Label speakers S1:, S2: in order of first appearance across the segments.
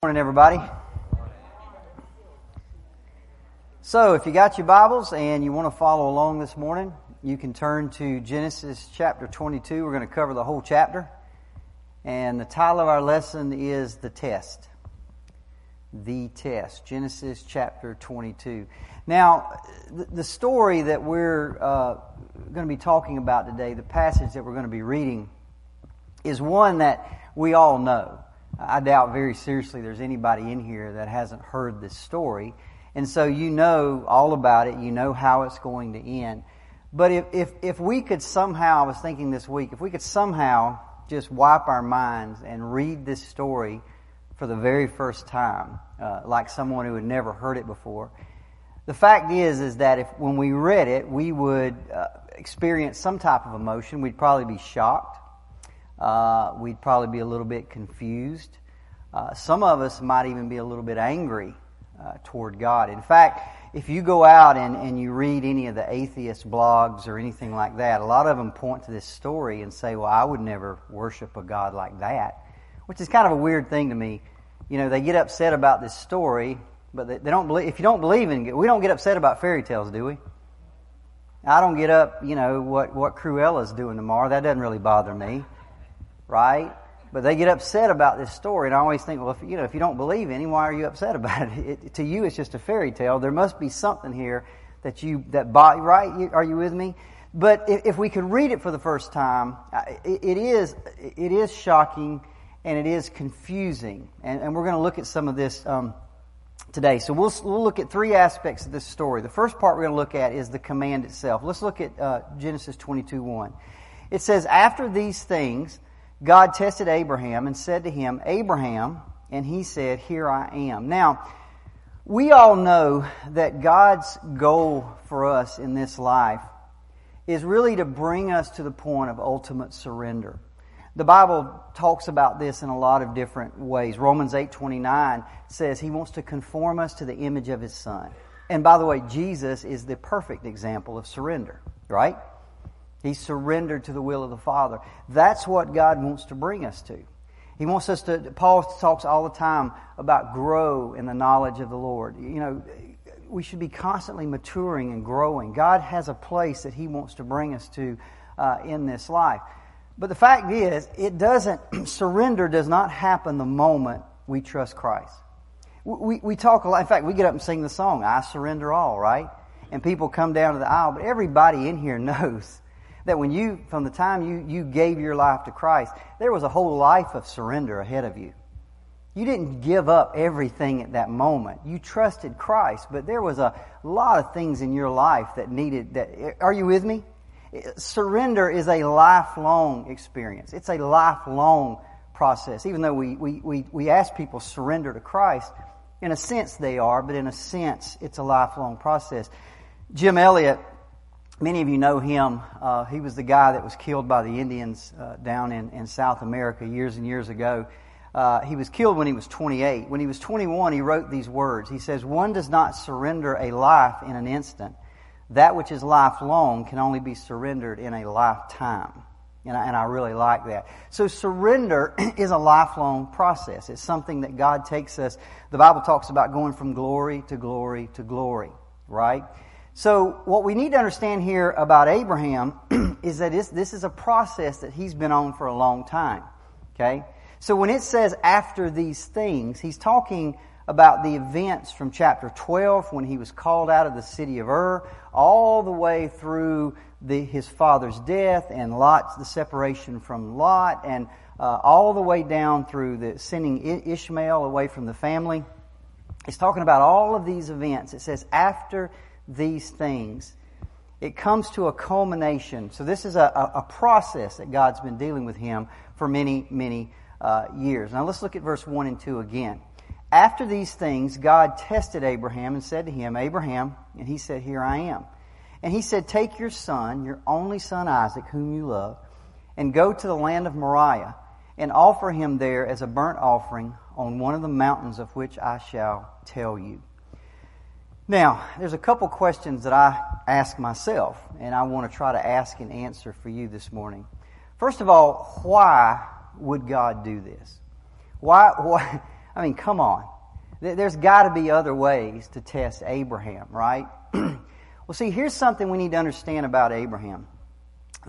S1: Morning, everybody. So, if you got your Bibles and you want to follow along this morning, you can turn to Genesis chapter 22. We're going to cover the whole chapter. And the title of our lesson is The Test. The Test. Genesis chapter 22. Now, the story that we're uh, going to be talking about today, the passage that we're going to be reading, is one that we all know. I doubt very seriously there's anybody in here that hasn't heard this story. And so you know all about it. You know how it's going to end. But if, if, if we could somehow, I was thinking this week, if we could somehow just wipe our minds and read this story for the very first time, uh, like someone who had never heard it before, the fact is, is that if when we read it, we would uh, experience some type of emotion. We'd probably be shocked. Uh, we'd probably be a little bit confused. Uh, some of us might even be a little bit angry uh, toward God. In fact, if you go out and, and you read any of the atheist blogs or anything like that, a lot of them point to this story and say, well, I would never worship a God like that, which is kind of a weird thing to me. You know, they get upset about this story, but they, they don't believe, if you don't believe in, we don't get upset about fairy tales, do we? I don't get up, you know, what, what Cruella's doing tomorrow. That doesn't really bother me right? But they get upset about this story, and I always think, well, if you know, if you don't believe any, why are you upset about it? it to you, it's just a fairy tale. There must be something here that you that body, right? Are you with me? But if, if we could read it for the first time, it, it is it is shocking and it is confusing, and, and we're going to look at some of this um, today. So we'll we'll look at three aspects of this story. The first part we're going to look at is the command itself. Let's look at uh, Genesis twenty two one. It says, "After these things." God tested Abraham and said to him, Abraham, and he said, Here I am. Now, we all know that God's goal for us in this life is really to bring us to the point of ultimate surrender. The Bible talks about this in a lot of different ways. Romans 8:29 says he wants to conform us to the image of his son. And by the way, Jesus is the perfect example of surrender, right? He surrendered to the will of the Father. That's what God wants to bring us to. He wants us to, Paul talks all the time about grow in the knowledge of the Lord. You know, we should be constantly maturing and growing. God has a place that He wants to bring us to uh, in this life. But the fact is, it doesn't, surrender does not happen the moment we trust Christ. We, we talk a lot, in fact, we get up and sing the song, I surrender all, right? And people come down to the aisle, but everybody in here knows that when you, from the time you, you gave your life to Christ, there was a whole life of surrender ahead of you. You didn't give up everything at that moment. You trusted Christ, but there was a lot of things in your life that needed that. Are you with me? Surrender is a lifelong experience. It's a lifelong process. Even though we, we, we, we ask people surrender to Christ, in a sense they are, but in a sense it's a lifelong process. Jim Elliot Many of you know him. Uh, he was the guy that was killed by the Indians uh, down in, in South America years and years ago. Uh, he was killed when he was 28. When he was 21, he wrote these words. He says, One does not surrender a life in an instant. That which is lifelong can only be surrendered in a lifetime. And I, and I really like that. So surrender is a lifelong process. It's something that God takes us. The Bible talks about going from glory to glory to glory, right? So, what we need to understand here about Abraham is that this, is a process that he's been on for a long time. Okay? So, when it says after these things, he's talking about the events from chapter 12 when he was called out of the city of Ur, all the way through the, his father's death and Lot's, the separation from Lot, and uh, all the way down through the sending Ishmael away from the family. He's talking about all of these events. It says after these things, it comes to a culmination. So this is a, a, process that God's been dealing with him for many, many uh, years. Now let's look at verse 1 and 2 again. After these things, God tested Abraham and said to him, Abraham, and he said, Here I am. And he said, Take your son, your only son Isaac, whom you love, and go to the land of Moriah, and offer him there as a burnt offering on one of the mountains of which I shall tell you. Now, there's a couple questions that I ask myself, and I want to try to ask and answer for you this morning. First of all, why would God do this? Why, why I mean, come on. There's got to be other ways to test Abraham, right? well, see, here's something we need to understand about Abraham.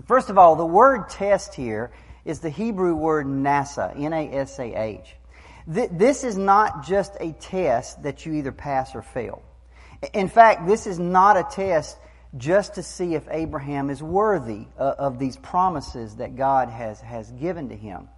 S1: First of all, the word test here is the Hebrew word nasa, N-A-S-A-H. This is not just a test that you either pass or fail. In fact, this is not a test just to see if Abraham is worthy uh, of these promises that God has, has given to him.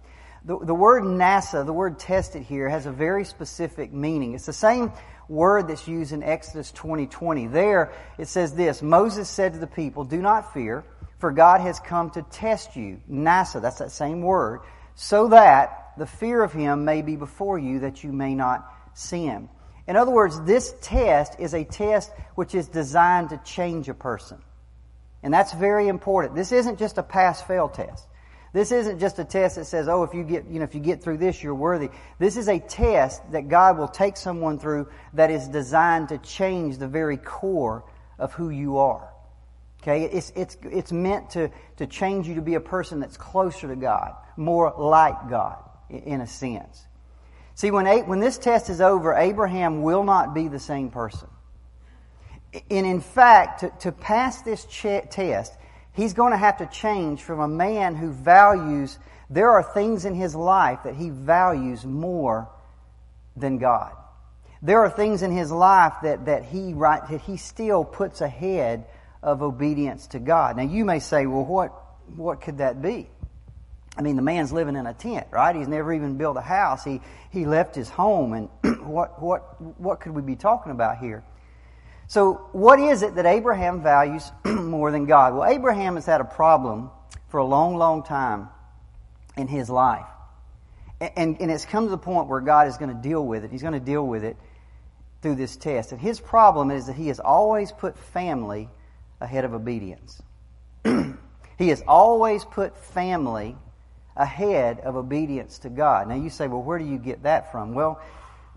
S1: The, the word nasah, the word tested here, has a very specific meaning. It's the same word that's used in Exodus 20:20. 20. There it says this, Moses said to the people, "Do not fear, for God has come to test you." nasah, that's that same word, so that the fear of him may be before you that you may not sin. In other words, this test is a test which is designed to change a person. And that's very important. This isn't just a pass-fail test. This isn't just a test that says, oh, if you get, you know, if you get through this, you're worthy. This is a test that God will take someone through that is designed to change the very core of who you are. Okay? It's, it's, it's meant to, to change you to be a person that's closer to God, more like God, in a sense. See, when, when this test is over, Abraham will not be the same person. And in fact, to, to pass this ch- test, he's going to have to change from a man who values, there are things in his life that he values more than God. There are things in his life that, that, he, right, that he still puts ahead of obedience to God. Now you may say, well, what, what could that be? I mean, the man's living in a tent, right? He's never even built a house. He, he left his home, and what, what, what could we be talking about here? So, what is it that Abraham values more than God? Well, Abraham has had a problem for a long, long time in his life. And, and it's come to the point where God is going to deal with it. He's going to deal with it through this test. And his problem is that he has always put family ahead of obedience. he has always put family ahead of obedience to God. Now you say, well, where do you get that from? Well,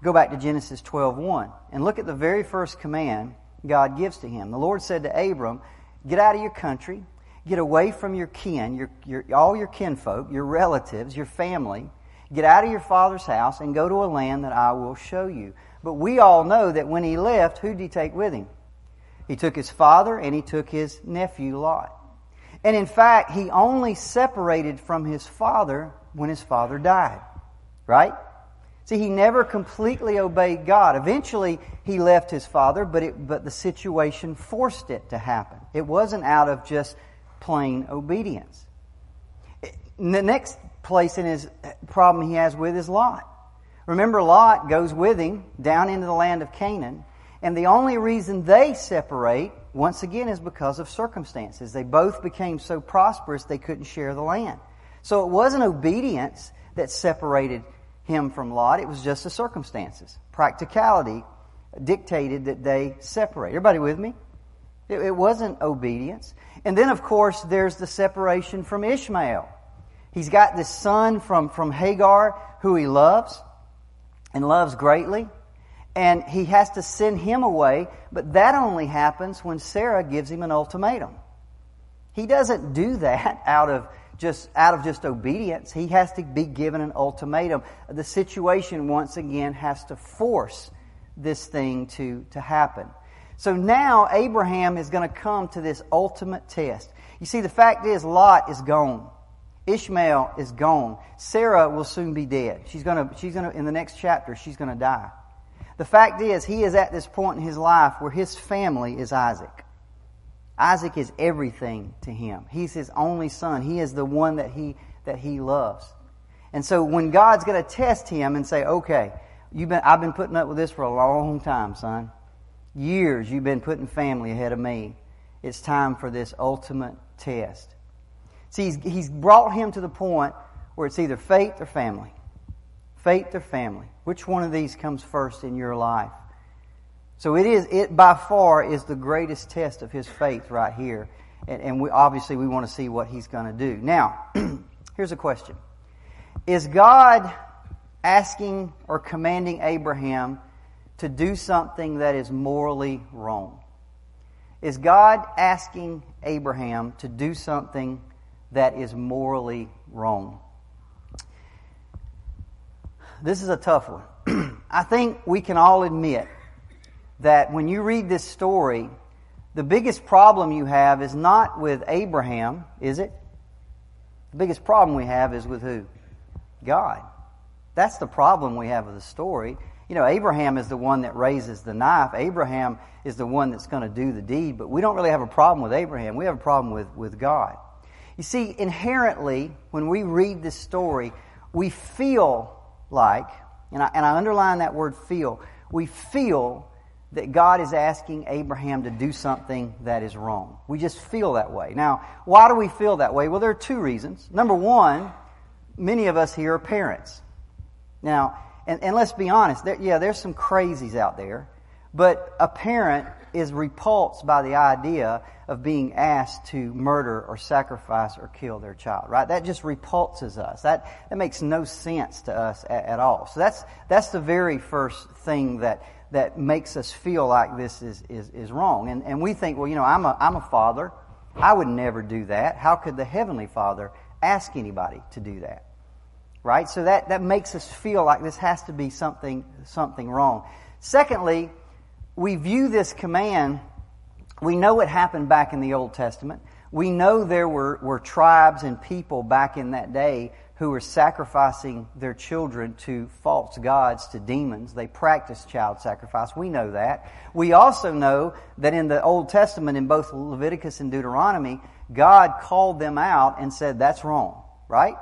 S1: go back to Genesis 12:1 and look at the very first command God gives to him. The Lord said to Abram, "Get out of your country, get away from your kin, your, your, all your kinfolk, your relatives, your family. Get out of your father's house and go to a land that I will show you." But we all know that when he left, who did he take with him? He took his father and he took his nephew Lot. And in fact, he only separated from his father when his father died. Right? See, he never completely obeyed God. Eventually, he left his father, but, it, but the situation forced it to happen. It wasn't out of just plain obedience. The next place in his uh, problem he has with is Lot. Remember, Lot goes with him down into the land of Canaan, and the only reason they separate once again is because of circumstances. They both became so prosperous they couldn't share the land. So it wasn't obedience that separated him from Lot, it was just the circumstances. Practicality dictated that they separate. Everybody with me? It, it wasn't obedience. And then, of course, there's the separation from Ishmael. He's got this son from, from Hagar who he loves and loves greatly and he has to send him away, but that only happens when Sarah gives him an ultimatum. He doesn't do that out of just out of just obedience. He has to be given an ultimatum. The situation once again has to force this thing to, to happen. So now Abraham is going to come to this ultimate test. You see, the fact is Lot is gone. Ishmael is gone. Sarah will soon be dead. She's going to, she's going to, in the next chapter, she's going to die. The fact is, he is at this point in his life where his family is Isaac. Isaac is everything to him. He's his only son. He is the one that he, that he loves. And so when God's going to test him and say, okay, you've been, I've been putting up with this for a long time, son. Years you've been putting family ahead of me. It's time for this ultimate test. See, he's, he's brought him to the point where it's either faith or family. Faith or family. Which one of these comes first in your life? So it is, it by far is the greatest test of his faith right here. And, and we, obviously we want to see what he's going to do. Now, here's a question. Is God asking or commanding Abraham to do something that is morally wrong? Is God asking Abraham to do something that is morally wrong? This is a tough one. I think we can all admit that when you read this story, the biggest problem you have is not with Abraham, is it? The biggest problem we have is with who? God. That's the problem we have with the story. You know, Abraham is the one that raises the knife. Abraham is the one that's going to do the deed, but we don't really have a problem with Abraham. We have a problem with, with God. You see, inherently, when we read this story, we feel like, and I, and I underline that word feel, we feel that God is asking Abraham to do something that is wrong. We just feel that way. Now, why do we feel that way? Well, there are two reasons. Number one, many of us here are parents. Now, and, and let's be honest, there, yeah, there's some crazies out there, but a parent is repulsed by the idea of being asked to murder or sacrifice or kill their child, right? That just repulses us. That, that makes no sense to us at, at all. So that's, that's the very first thing that, that makes us feel like this is, is, is wrong. And, and we think, well, you know, I'm a, I'm a father. I would never do that. How could the Heavenly Father ask anybody to do that? Right? So that, that makes us feel like this has to be something, something wrong. Secondly, we view this command, we know it happened back in the Old Testament. We know there were, were tribes and people back in that day who were sacrificing their children to false gods, to demons. They practiced child sacrifice. We know that. We also know that in the Old Testament, in both Leviticus and Deuteronomy, God called them out and said, that's wrong, right?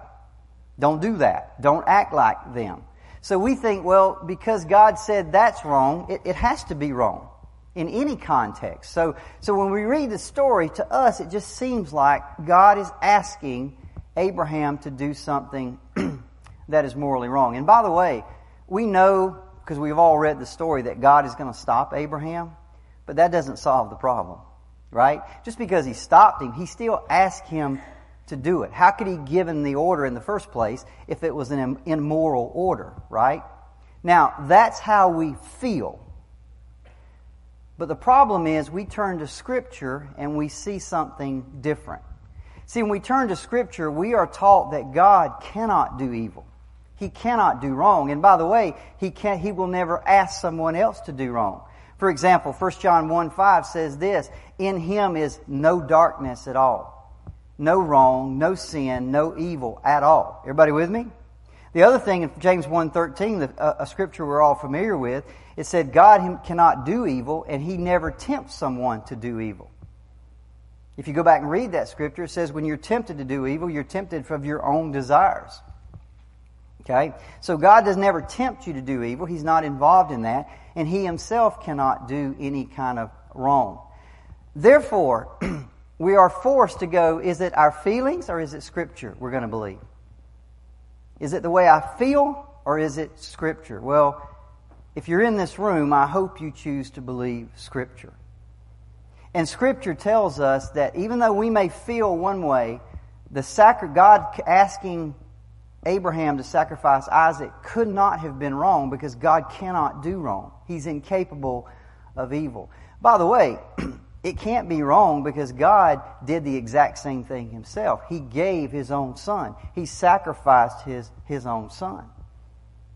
S1: Don't do that. Don't act like them. So we think, well, because God said that's wrong, it, it has to be wrong in any context. So, so when we read the story, to us, it just seems like God is asking Abraham to do something that is morally wrong. And by the way, we know, because we've all read the story, that God is going to stop Abraham, but that doesn't solve the problem, right? Just because he stopped him, he still asked him to do it. How could he give him the order in the first place if it was an immoral order, right? Now, that's how we feel. But the problem is we turn to Scripture and we see something different. See, when we turn to Scripture, we are taught that God cannot do evil. He cannot do wrong. And by the way, He, can't. he will never ask someone else to do wrong. For example, 1 John 1 5 says this In Him is no darkness at all. No wrong, no sin, no evil at all. Everybody with me? The other thing in James 1.13, a, uh, a scripture we're all familiar with, it said God cannot do evil and He never tempts someone to do evil. If you go back and read that scripture, it says when you're tempted to do evil, you're tempted from your own desires. Okay? So God does never tempt you to do evil. He's not involved in that. And He Himself cannot do any kind of wrong. Therefore, we are forced to go, is it our feelings or is it Scripture we're going to believe? Is it the way I feel or is it Scripture? Well, if you're in this room, I hope you choose to believe Scripture. And Scripture tells us that even though we may feel one way, the sacri- God asking Abraham to sacrifice Isaac could not have been wrong because God cannot do wrong. He's incapable of evil. By the way, it can't be wrong because God did the exact same thing himself. He gave his own son. He sacrificed his, his own son.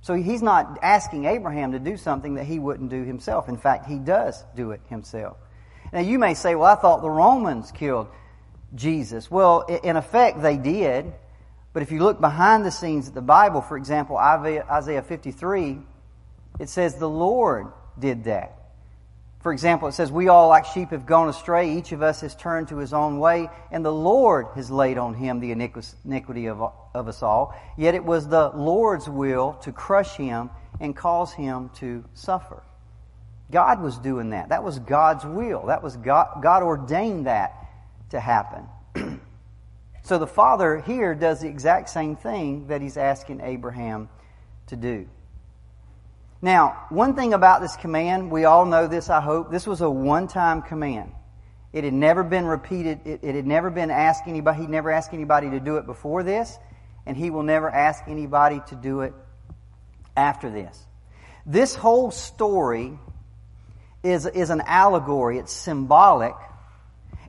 S1: So he's not asking Abraham to do something that he wouldn't do himself. In fact, he does do it himself. Now you may say, well, I thought the Romans killed Jesus. Well, in effect, they did. But if you look behind the scenes at the Bible, for example, Isaiah 53, it says the Lord did that. For example, it says, We all like sheep have gone astray. Each of us has turned to his own way, and the Lord has laid on him the iniquity of, of us all. Yet it was the Lord's will to crush him and cause him to suffer. God was doing that. That was God's will. That was God, God ordained that to happen. so the Father here does the exact same thing that He's asking Abraham to do. Now, one thing about this command, we all know this, I hope, this was a one-time command. It had never been repeated, it, it had never been asked anybody, he never asked anybody to do it before this, and he will never ask anybody to do it after this. This whole story is, is an allegory. It's symbolic.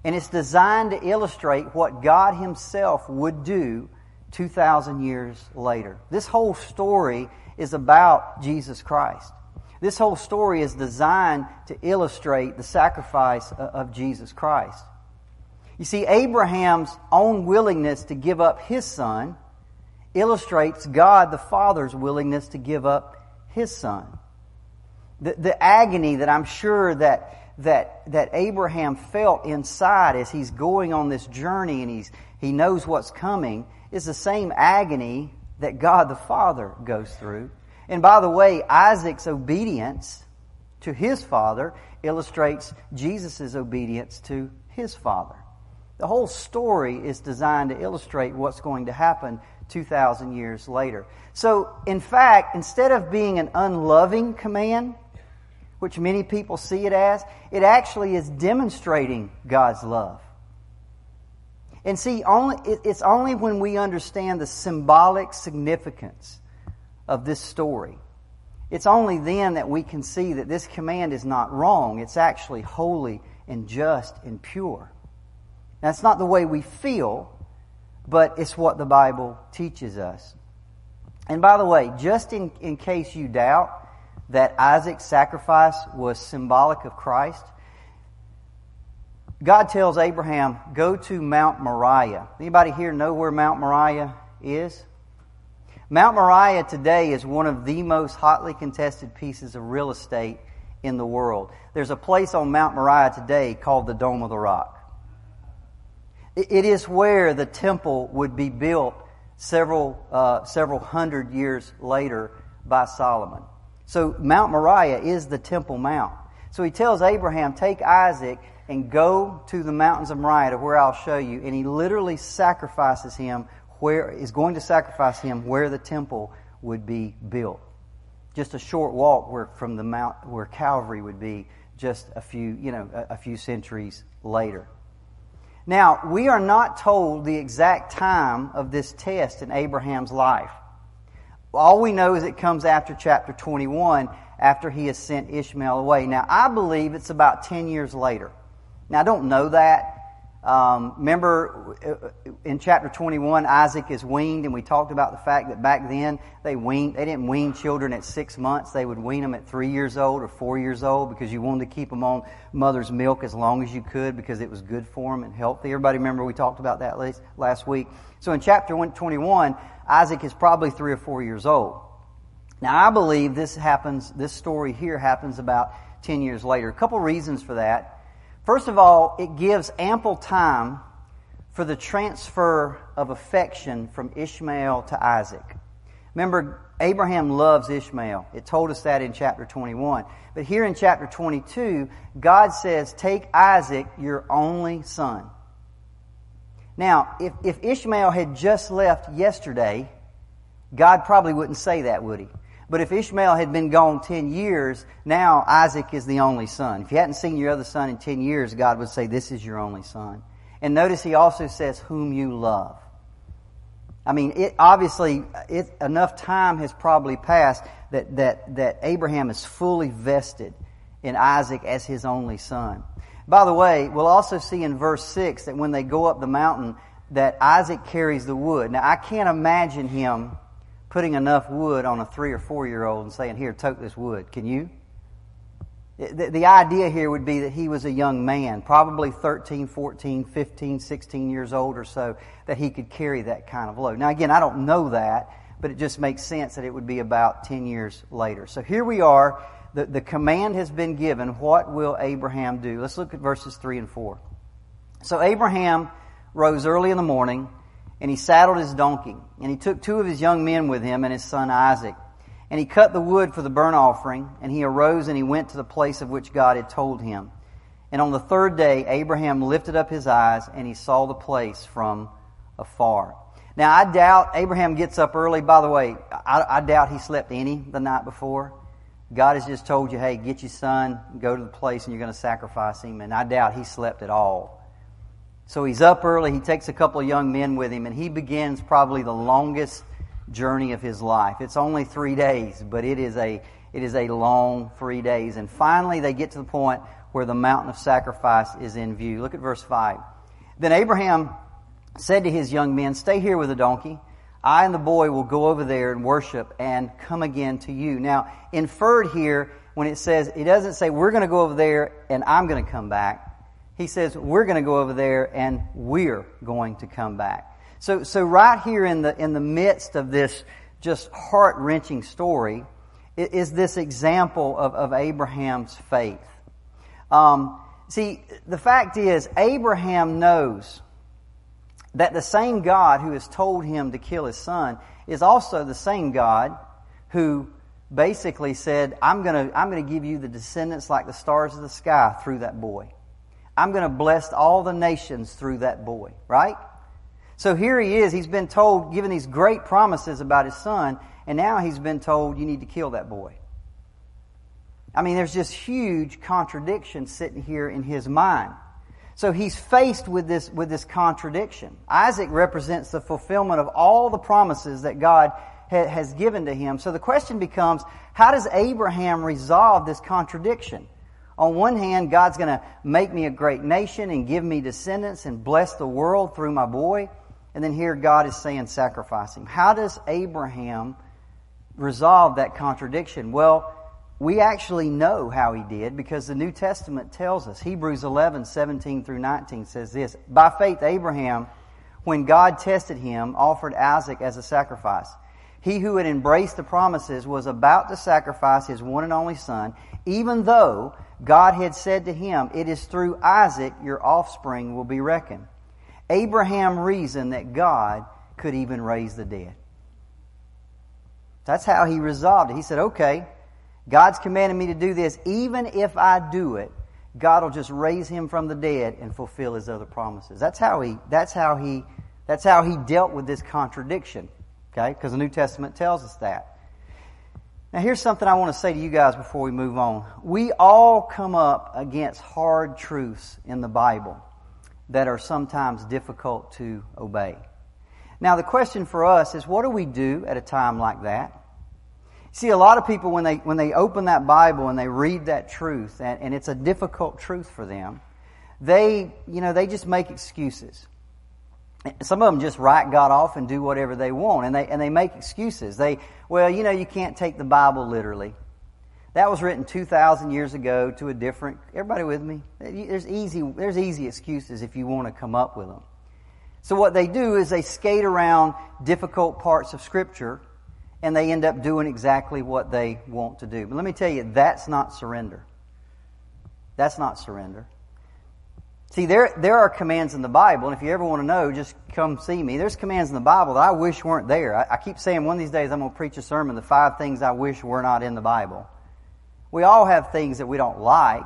S1: And it's designed to illustrate what God Himself would do 2,000 years later. This whole story is about Jesus Christ. This whole story is designed to illustrate the sacrifice of Jesus Christ. You see, Abraham's own willingness to give up his son illustrates God the Father's willingness to give up his son. The, the agony that I'm sure that, that, that Abraham felt inside as he's going on this journey and he's, he knows what's coming is the same agony that God the Father goes through. And by the way, Isaac's obedience to his father illustrates Jesus' obedience to his father. The whole story is designed to illustrate what's going to happen 2,000 years later. So, in fact, instead of being an unloving command, which many people see it as, it actually is demonstrating God's love. And see, only, it's only when we understand the symbolic significance of this story. It's only then that we can see that this command is not wrong. It's actually holy and just and pure. That's not the way we feel, but it's what the Bible teaches us. And by the way, just in, in case you doubt that Isaac's sacrifice was symbolic of Christ, God tells Abraham, go to Mount Moriah. Anybody here know where Mount Moriah is? Mount Moriah today is one of the most hotly contested pieces of real estate in the world. There's a place on Mount Moriah today called the Dome of the Rock. It is where the temple would be built several, uh, several hundred years later by Solomon. So Mount Moriah is the Temple Mount. So he tells Abraham, take Isaac and go to the mountains of Moriah to where I'll show you. And he literally sacrifices him where, is going to sacrifice him where the temple would be built. Just a short walk where, from the mount where Calvary would be just a few, you know, a, a few centuries later. Now, we are not told the exact time of this test in Abraham's life. All we know is it comes after chapter 21, after he has sent Ishmael away. Now, I believe it's about 10 years later. Now, I don't know that. Um, remember uh, in chapter 21, Isaac is weaned, and we talked about the fact that back then they weaned, they didn't wean children at six months. They would wean them at three years old or four years old because you wanted to keep them on mother's milk as long as you could because it was good for them and healthy. Everybody remember we talked about that last week. So in chapter 21, Isaac is probably three or four years old. Now I believe this happens, this story here happens about 10 years later. A couple reasons for that. First of all, it gives ample time for the transfer of affection from Ishmael to Isaac. Remember, Abraham loves Ishmael. It told us that in chapter 21. But here in chapter 22, God says, Take Isaac, your only son. Now, if, if Ishmael had just left yesterday, God probably wouldn't say that, would he? But if Ishmael had been gone 10 years, now Isaac is the only son. If you hadn't seen your other son in 10 years, God would say, This is your only son. And notice he also says, Whom you love. I mean, it obviously, it, enough time has probably passed that, that, that Abraham is fully vested in Isaac as his only son. By the way, we'll also see in verse 6 that when they go up the mountain, that Isaac carries the wood. Now, I can't imagine him putting enough wood on a three or four year old and saying, Here, tote this wood. Can you? The, the, idea here would be that he was a young man, probably 13, 14, 15, 16 years old or so, that he could carry that kind of load. Now, again, I don't know that, but it just makes sense that it would be about 10 years later. So here we are. The, the command has been given. What will Abraham do? Let's look at verses 3 and 4. So Abraham rose early in the morning and he saddled his donkey, and he took two of his young men with him and his son Isaac. And he cut the wood for the burnt offering, and he arose and he went to the place of which God had told him. And on the third day, Abraham lifted up his eyes, and he saw the place from afar. Now, I doubt Abraham gets up early. By the way, I, I doubt he slept any the night before. God has just told you, hey, get your son, go to the place, and you're going to sacrifice him. And I doubt he slept at all. So he's up early. He takes a couple of young men with him, and he begins probably the longest journey of his life. It's only three days, but it is a it is a long three days. And finally, they get to the point where the mountain of sacrifice is in view. Look at verse five. Then Abraham said to his young men, "Stay here with the donkey. I and the boy will go over there and worship and come again to you. Now, inferred here, when it says, it doesn't say we're going to go over there and I'm going to come back. He says we're going to go over there and we're going to come back. So, so right here in the, in the midst of this just heart wrenching story is this example of, of Abraham's faith. Um, see, the fact is, Abraham knows that the same God who has told him to kill his son is also the same God who basically said, I'm going to I'm going to give you the descendants like the stars of the sky through that boy. I'm going to bless all the nations through that boy, right? So here he is. He's been told, given these great promises about his son, and now he's been told, you need to kill that boy. I mean, there's just huge contradiction sitting here in his mind. So he's faced with this, with this contradiction. Isaac represents the fulfillment of all the promises that God ha- has given to him. So the question becomes, how does Abraham resolve this contradiction? On one hand, God's going to make me a great nation and give me descendants and bless the world through my boy. And then here God is saying sacrifice him. How does Abraham resolve that contradiction? Well, we actually know how he did because the New Testament tells us. Hebrews 11, 17 through 19 says this By faith, Abraham, when God tested him, offered Isaac as a sacrifice. He who had embraced the promises was about to sacrifice his one and only son, even though God had said to him, It is through Isaac your offspring will be reckoned. Abraham reasoned that God could even raise the dead. That's how he resolved it. He said, Okay, God's commanded me to do this. Even if I do it, God will just raise him from the dead and fulfill his other promises. That's how he, that's how he, that's how he dealt with this contradiction. Okay? Because the New Testament tells us that. Now here's something I want to say to you guys before we move on. We all come up against hard truths in the Bible that are sometimes difficult to obey. Now the question for us is what do we do at a time like that? See, a lot of people, when they, when they open that Bible and they read that truth, and, and it's a difficult truth for them, they, you know, they just make excuses. Some of them just write God off and do whatever they want, and they, and they make excuses. They, well, you know, you can't take the Bible literally. That was written 2,000 years ago to a different, everybody with me? There's easy, there's easy excuses if you want to come up with them. So what they do is they skate around difficult parts of Scripture and they end up doing exactly what they want to do. But let me tell you, that's not surrender. That's not surrender. See, there, there are commands in the Bible, and if you ever want to know, just come see me. There's commands in the Bible that I wish weren't there. I, I keep saying one of these days I'm going to preach a sermon, the five things I wish were not in the Bible. We all have things that we don't like,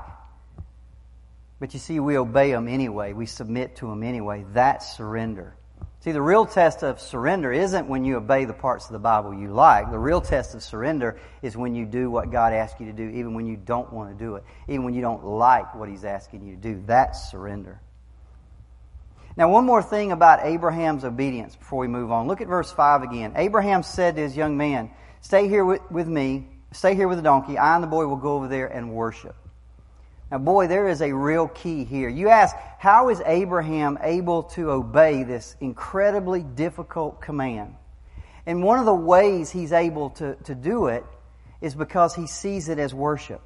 S1: but you see, we obey them anyway. We submit to them anyway. That's surrender. See, the real test of surrender isn't when you obey the parts of the Bible you like. The real test of surrender is when you do what God asks you to do, even when you don't want to do it, even when you don't like what He's asking you to do. That's surrender. Now, one more thing about Abraham's obedience before we move on. Look at verse 5 again. Abraham said to his young man, Stay here with, me, stay here with the donkey. I and the boy will go over there and worship. Now, boy, there is a real key here. You ask, how is Abraham able to obey this incredibly difficult command? And one of the ways he's able to, to do it is because he sees it as worship.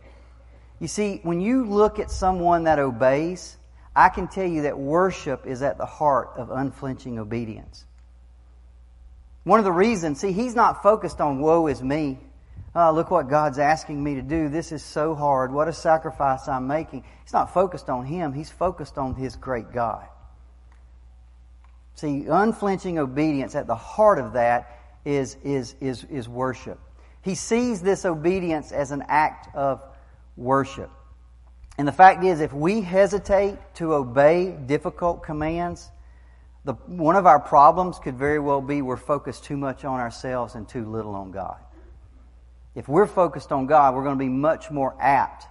S1: You see, when you look at someone that obeys, I can tell you that worship is at the heart of unflinching obedience. One of the reasons, see, he's not focused on woe is me oh, look what God's asking me to do. This is so hard. What a sacrifice I'm making. He's not focused on him, he's focused on his great God. See, unflinching obedience at the heart of that is, is, is, is worship. He sees this obedience as an act of worship. And the fact is, if we hesitate to obey difficult commands, the, one of our problems could very well be we're focused too much on ourselves and too little on God. If we're focused on God, we're going to be much more apt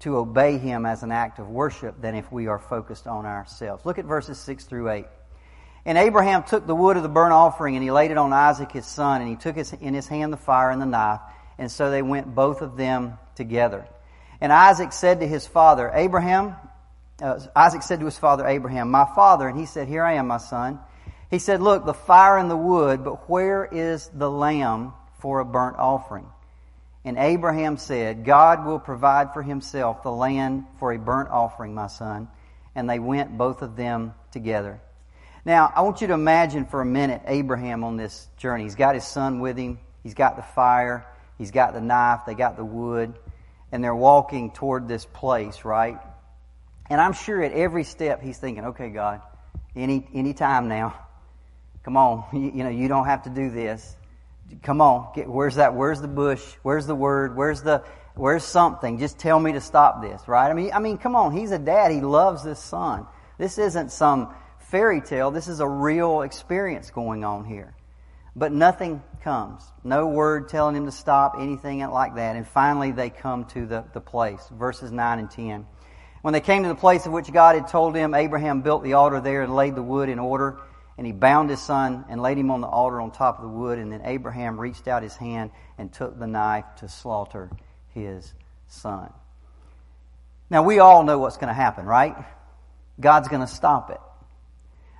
S1: to obey Him as an act of worship than if we are focused on ourselves. Look at verses 6 through 8. And Abraham took the wood of the burnt offering and he laid it on Isaac his son, and he took his, in his hand the fire and the knife, and so they went both of them together. And Isaac said to his father, Abraham, uh, Isaac said to his father Abraham, My father, and he said, Here I am, my son. He said, Look, the fire and the wood, but where is the lamb for a burnt offering? And Abraham said, God will provide for himself the land for a burnt offering, my son. And they went, both of them, together. Now, I want you to imagine for a minute Abraham on this journey. He's got his son with him. He's got the fire. He's got the knife. They got the wood. And they're walking toward this place, right? And I'm sure at every step he's thinking, okay, God, any, any time now. Come on. You, you know, you don't have to do this. Come on. Get, where's that? Where's the bush? Where's the word? Where's the, where's something? Just tell me to stop this, right? I mean, I mean, come on. He's a dad. He loves this son. This isn't some fairy tale. This is a real experience going on here. But nothing comes. No word telling him to stop, anything like that. And finally they come to the, the place. Verses 9 and 10. When they came to the place of which God had told them, Abraham built the altar there and laid the wood in order. And he bound his son and laid him on the altar on top of the wood. And then Abraham reached out his hand and took the knife to slaughter his son. Now we all know what's going to happen, right? God's going to stop it.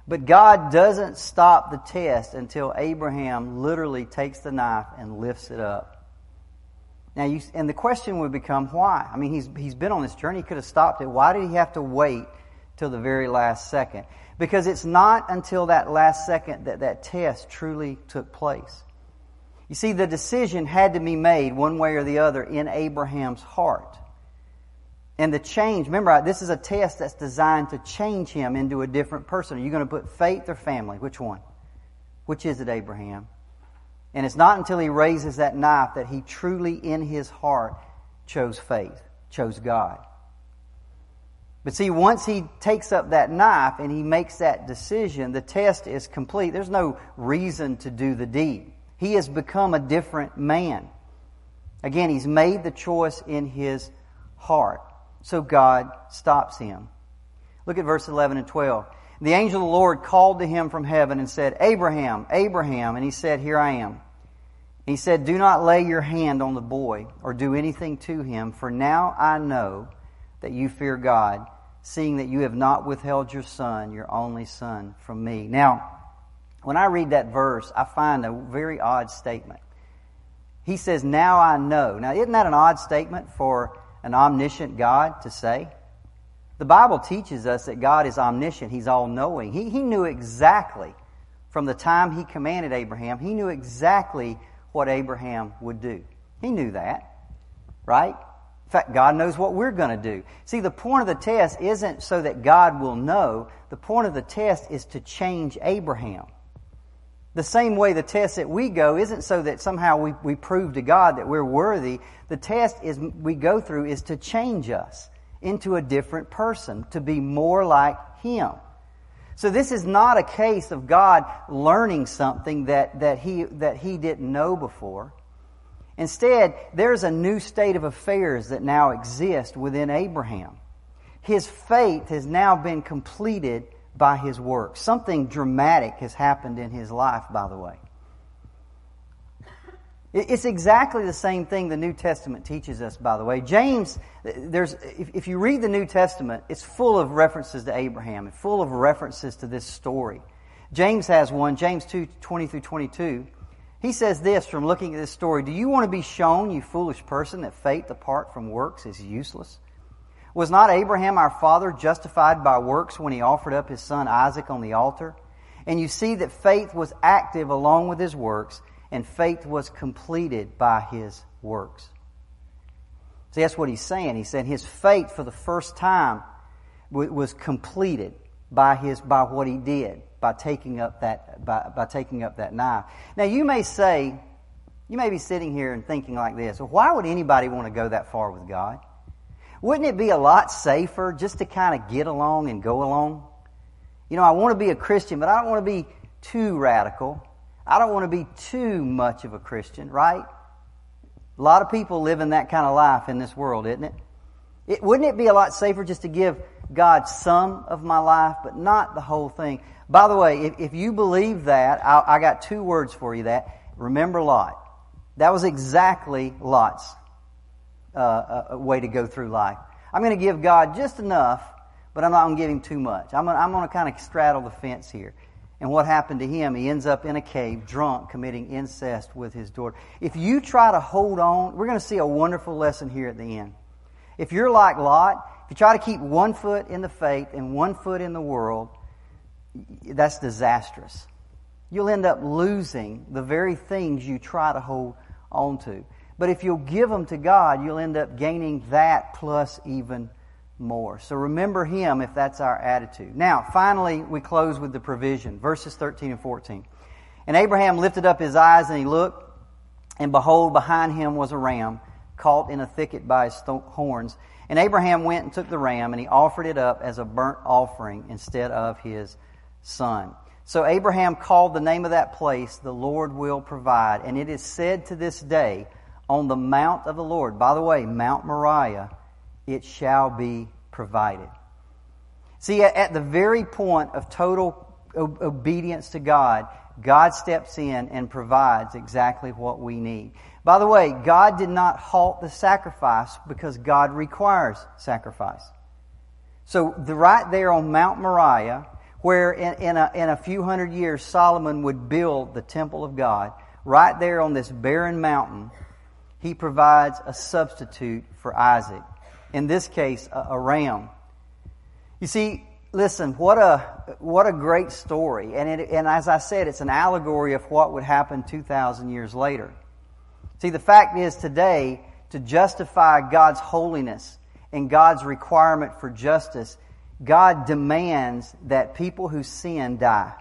S1: But God doesn't stop the test until Abraham literally takes the knife and lifts it up. Now, you, and the question would become why? I mean, he's, he's been on this journey. He could have stopped it. Why did he have to wait till the very last second? Because it's not until that last second that that test truly took place. You see, the decision had to be made one way or the other in Abraham's heart. And the change, remember, this is a test that's designed to change him into a different person. Are you going to put faith or family? Which one? Which is it, Abraham? And it's not until he raises that knife that he truly, in his heart, chose faith, chose God. But see, once he takes up that knife and he makes that decision, the test is complete. There's no reason to do the deed. He has become a different man. Again, he's made the choice in his heart. So God stops him. Look at verse 11 and 12. The angel of the Lord called to him from heaven and said, Abraham, Abraham. And he said, Here I am. He said, Do not lay your hand on the boy or do anything to him, for now I know that you fear God, seeing that you have not withheld your son, your only son, from me. Now, when I read that verse, I find a very odd statement. He says, Now I know. Now, isn't that an odd statement for an omniscient God to say? The Bible teaches us that God is omniscient. He's all knowing. He, he knew exactly from the time He commanded Abraham, He knew exactly what Abraham would do. He knew that, right? In fact, God knows what we're going to do. See, the point of the test isn't so that God will know. The point of the test is to change Abraham. The same way the test that we go isn't so that somehow we, we prove to God that we're worthy. The test is we go through is to change us into a different person, to be more like Him. So this is not a case of God learning something that, that, he, that He didn't know before. Instead, there's a new state of affairs that now exists within Abraham. His faith has now been completed by his work. Something dramatic has happened in his life, by the way. It's exactly the same thing the New Testament teaches us, by the way. James, there's, if you read the New Testament, it's full of references to Abraham and full of references to this story. James has one, James 2, 20 through 22. He says this from looking at this story Do you want to be shown, you foolish person, that faith apart from works is useless? Was not Abraham our father justified by works when he offered up his son Isaac on the altar? And you see that faith was active along with his works, and faith was completed by his works. See, that's what he's saying. He said his faith for the first time was completed by his by what he did by taking up that by, by taking up that knife. Now you may say, you may be sitting here and thinking like this: Why would anybody want to go that far with God? Wouldn't it be a lot safer just to kind of get along and go along? You know, I want to be a Christian, but I don't want to be too radical. I don't want to be too much of a Christian, right? A lot of people live in that kind of life in this world, isn't it? it wouldn't it be a lot safer just to give God some of my life, but not the whole thing? By the way, if, if you believe that, I, I got two words for you that. Remember Lot. That was exactly Lot's uh, a way to go through life. I'm going to give God just enough, but I'm not going to give Him too much. I'm going I'm going to kind of straddle the fence here. And what happened to him? He ends up in a cave, drunk, committing incest with his daughter. If you try to hold on, we're going to see a wonderful lesson here at the end. If you're like Lot, if you try to keep one foot in the faith and one foot in the world, that's disastrous. You'll end up losing the very things you try to hold on to. But if you'll give them to God, you'll end up gaining that plus even more. So remember Him if that's our attitude. Now, finally, we close with the provision. Verses 13 and 14. And Abraham lifted up his eyes and he looked, and behold, behind him was a ram caught in a thicket by his horns. And Abraham went and took the ram and he offered it up as a burnt offering instead of his son. So Abraham called the name of that place, the Lord will provide. And it is said to this day, on the mount of the Lord, by the way, Mount Moriah, it shall be provided. See, at the very point of total obedience to God, God steps in and provides exactly what we need. By the way, God did not halt the sacrifice because God requires sacrifice. So, the, right there on Mount Moriah, where in, in, a, in a few hundred years Solomon would build the temple of God, right there on this barren mountain, he provides a substitute for Isaac in this case, a, a ram. You see, listen, what a, what a great story. And, it, and as I said, it's an allegory of what would happen 2,000 years later. See, the fact is today, to justify God's holiness and God's requirement for justice, God demands that people who sin die.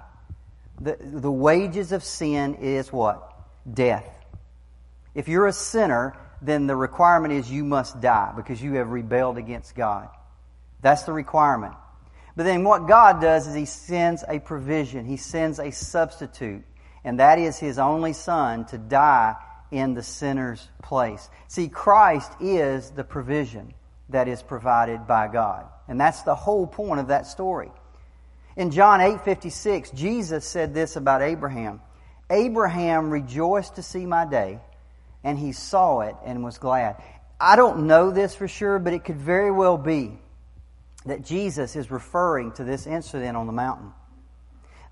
S1: The, the wages of sin is what? Death. If you're a sinner, then the requirement is you must die because you have rebelled against God. That's the requirement. But then what God does is He sends a provision. He sends a substitute. And that is His only Son to die in the sinner's place. See, Christ is the provision that is provided by God. And that's the whole point of that story. In John 8:56, Jesus said this about Abraham. Abraham rejoiced to see my day, and he saw it and was glad. I don't know this for sure, but it could very well be that Jesus is referring to this incident on the mountain.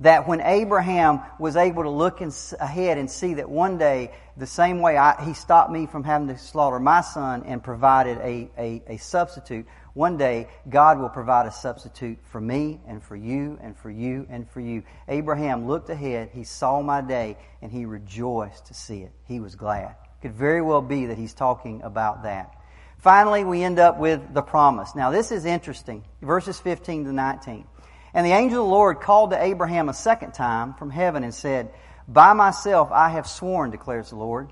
S1: That when Abraham was able to look in, ahead and see that one day, the same way I, he stopped me from having to slaughter my son and provided a, a, a substitute, one day God will provide a substitute for me and for you and for you and for you. Abraham looked ahead, he saw my day, and he rejoiced to see it. He was glad. Could very well be that he's talking about that. Finally, we end up with the promise. Now, this is interesting. Verses 15 to 19. And the angel of the Lord called to Abraham a second time from heaven and said, By myself I have sworn, declares the Lord,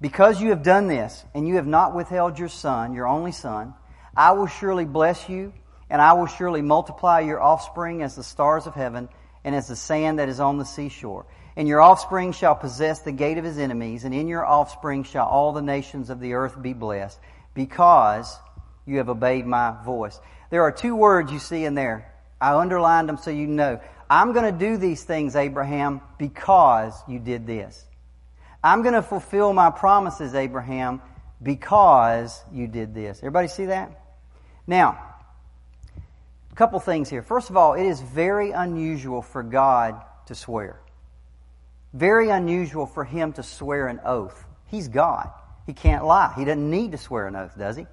S1: because you have done this, and you have not withheld your son, your only son, I will surely bless you, and I will surely multiply your offspring as the stars of heaven and as the sand that is on the seashore. And your offspring shall possess the gate of his enemies, and in your offspring shall all the nations of the earth be blessed, because you have obeyed my voice. There are two words you see in there. I underlined them so you know. I'm going to do these things, Abraham, because you did this. I'm going to fulfill my promises, Abraham, because you did this. Everybody see that? Now, a couple things here. First of all, it is very unusual for God to swear. Very unusual for him to swear an oath. He's God. He can't lie. He doesn't need to swear an oath, does he?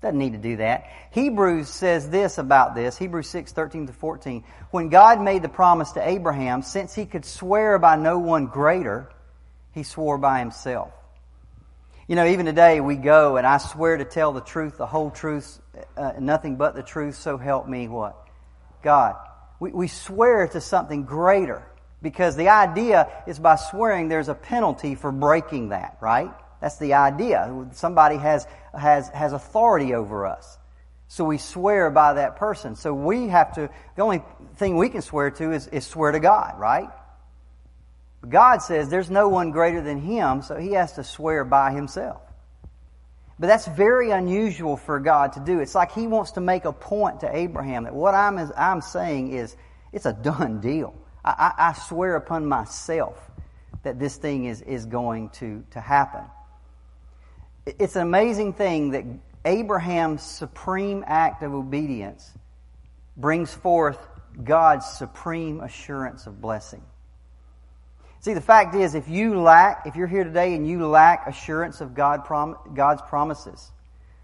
S1: Doesn't need to do that. Hebrews says this about this. Hebrews 6, 13 to 14. When God made the promise to Abraham, since he could swear by no one greater, he swore by himself. You know, even today we go and I swear to tell the truth, the whole truth, uh, nothing but the truth, so help me what? God. We, we swear to something greater. Because the idea is by swearing there's a penalty for breaking that, right? That's the idea. Somebody has, has, has authority over us. So we swear by that person. So we have to, the only thing we can swear to is, is swear to God, right? God says there's no one greater than Him, so He has to swear by Himself. But that's very unusual for God to do. It's like He wants to make a point to Abraham that what I'm, I'm saying is, it's a done deal. I, I, swear upon myself that this thing is, is going to, to happen. It's an amazing thing that Abraham's supreme act of obedience brings forth God's supreme assurance of blessing. See, the fact is, if you lack, if you're here today and you lack assurance of God prom- God's promises,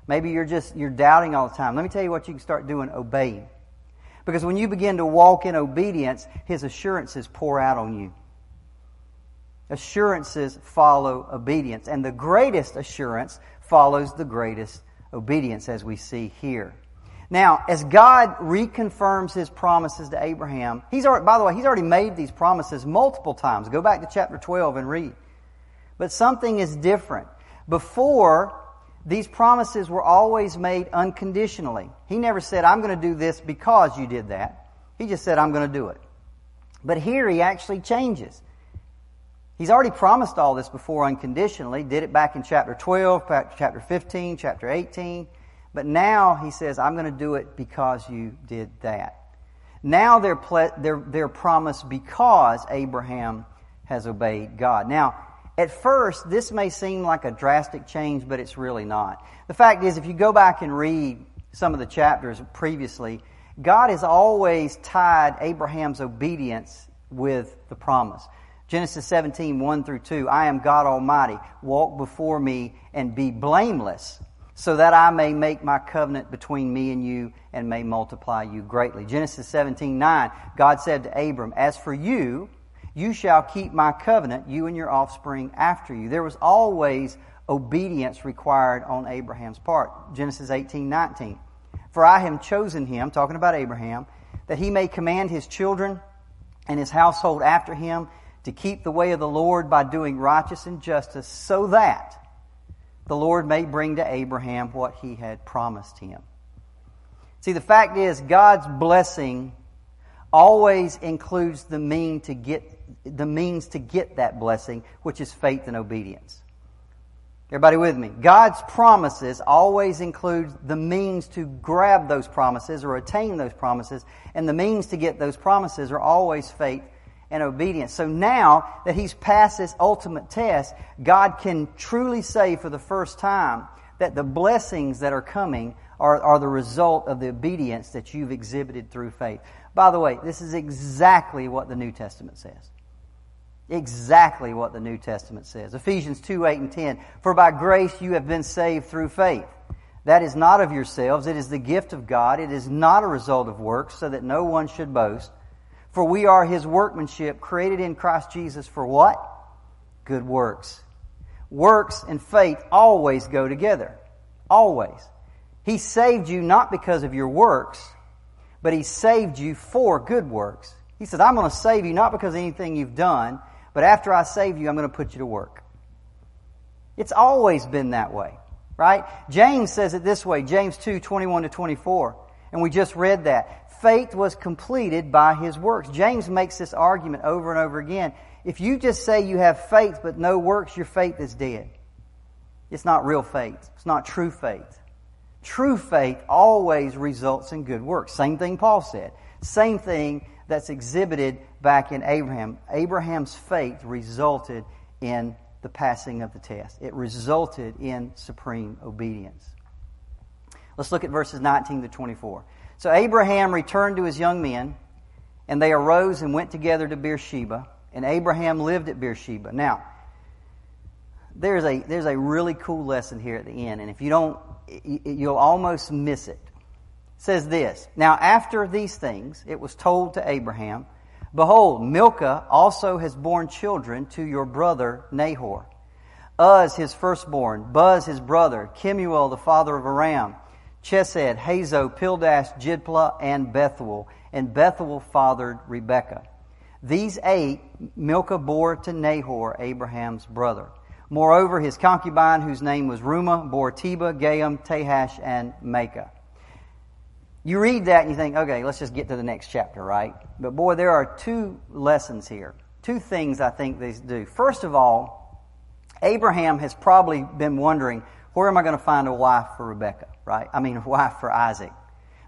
S1: maybe you're just, you're doubting all the time. Let me tell you what you can start doing, obeying. Because when you begin to walk in obedience, His assurances pour out on you. Assurances follow obedience. And the greatest assurance follows the greatest obedience, as we see here. Now, as God reconfirms His promises to Abraham, He's already, by the way, He's already made these promises multiple times. Go back to chapter 12 and read. But something is different. Before, these promises were always made unconditionally. He never said, I'm going to do this because you did that. He just said, I'm going to do it. But here he actually changes. He's already promised all this before unconditionally, did it back in chapter 12, chapter 15, chapter 18. But now he says, I'm going to do it because you did that. Now they're, ple- they're, they're promised because Abraham has obeyed God. Now, at first, this may seem like a drastic change, but it's really not. The fact is, if you go back and read some of the chapters previously, God has always tied Abraham's obedience with the promise. Genesis 17, 1 through 2, I am God Almighty. Walk before me and be blameless, so that I may make my covenant between me and you and may multiply you greatly. Genesis 17, 9, God said to Abram, As for you, you shall keep my covenant, you and your offspring after you. There was always obedience required on Abraham's part. Genesis 18, 19. For I have chosen him, talking about Abraham, that he may command his children and his household after him to keep the way of the Lord by doing righteous and justice, so that the Lord may bring to Abraham what he had promised him. See, the fact is, God's blessing always includes the mean to get the means to get that blessing, which is faith and obedience. Everybody with me? God's promises always include the means to grab those promises or attain those promises, and the means to get those promises are always faith and obedience. So now that He's passed this ultimate test, God can truly say for the first time that the blessings that are coming are, are the result of the obedience that you've exhibited through faith. By the way, this is exactly what the New Testament says. Exactly what the New Testament says. Ephesians 2, 8 and 10. For by grace you have been saved through faith. That is not of yourselves. It is the gift of God. It is not a result of works, so that no one should boast. For we are His workmanship, created in Christ Jesus for what? Good works. Works and faith always go together. Always. He saved you not because of your works, but He saved you for good works. He says, I'm going to save you not because of anything you've done, but after I save you, I'm going to put you to work. It's always been that way, right? James says it this way, James 2, 21 to 24. And we just read that. Faith was completed by his works. James makes this argument over and over again. If you just say you have faith but no works, your faith is dead. It's not real faith. It's not true faith. True faith always results in good works. Same thing Paul said. Same thing that's exhibited back in Abraham. Abraham's faith resulted in the passing of the test. It resulted in supreme obedience. Let's look at verses 19 to 24. So Abraham returned to his young men, and they arose and went together to Beersheba, and Abraham lived at Beersheba. Now, there's a, there's a really cool lesson here at the end, and if you don't, you'll almost miss it says this Now, after these things, it was told to Abraham, Behold, Milcah also has borne children to your brother Nahor. Uz, his firstborn, Buz, his brother, Kemuel, the father of Aram, Chesed, Hazo, Pildash, Jidlapah, and Bethuel. And Bethuel fathered Rebekah. These eight Milcah bore to Nahor, Abraham's brother. Moreover, his concubine, whose name was Reumah, bore Tebah, Gaham, Tahash, and Maacah. You read that and you think, okay, let's just get to the next chapter, right? But boy, there are two lessons here. Two things I think these do. First of all, Abraham has probably been wondering, where am I going to find a wife for Rebecca, right? I mean, a wife for Isaac.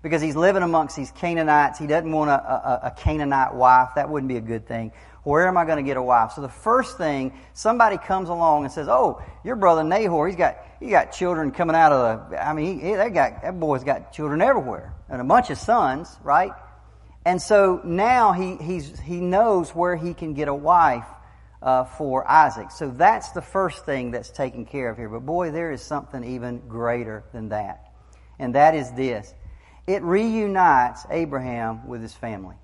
S1: Because he's living amongst these Canaanites. He doesn't want a, a, a Canaanite wife. That wouldn't be a good thing. Where am I going to get a wife? So the first thing, somebody comes along and says, "Oh, your brother Nahor, he's got he got children coming out of the. I mean, he, got that boy's got children everywhere and a bunch of sons, right?" And so now he, he's, he knows where he can get a wife uh, for Isaac. So that's the first thing that's taken care of here. But boy, there is something even greater than that. And that is this. It reunites Abraham with his family.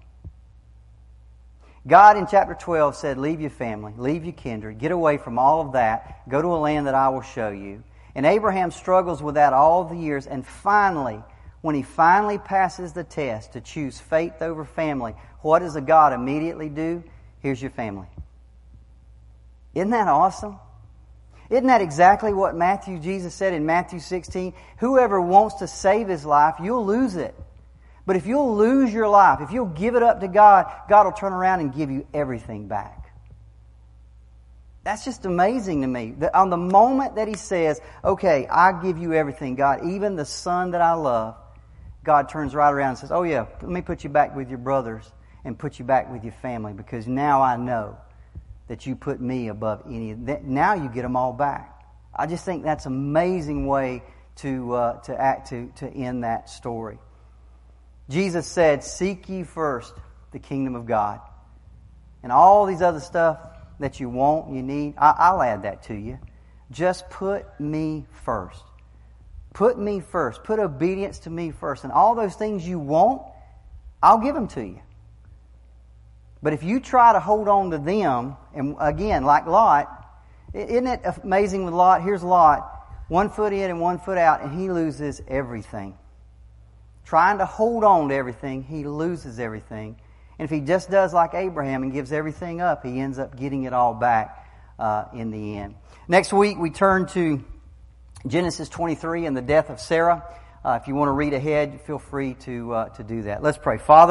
S1: God in chapter 12 said, Leave your family, leave your kindred, get away from all of that, go to a land that I will show you. And Abraham struggles with that all the years, and finally, when he finally passes the test to choose faith over family, what does a God immediately do? Here's your family. Isn't that awesome? Isn't that exactly what Matthew, Jesus said in Matthew 16? Whoever wants to save his life, you'll lose it. But if you'll lose your life, if you'll give it up to God, God will turn around and give you everything back. That's just amazing to me. That on the moment that He says, okay, I give you everything, God, even the son that I love, God turns right around and says, oh yeah, let me put you back with your brothers and put you back with your family because now I know that you put me above any. That Now you get them all back. I just think that's amazing way to uh, to act to to end that story. Jesus said, Seek ye first the kingdom of God. And all these other stuff that you want, you need, I, will add that to you. Just put me first. Put me first. Put obedience to me first. And all those things you want, I'll give them to you. But if you try to hold on to them, and again, like Lot, isn't it amazing with Lot? Here's Lot, one foot in and one foot out, and he loses everything trying to hold on to everything, he loses everything. And if he just does like Abraham and gives everything up, he ends up getting it all back uh, in the end. Next week, we turn to Genesis 23 and the death of Sarah. Uh, if you want to read ahead, feel free to, uh, to do that. Let's pray. Father,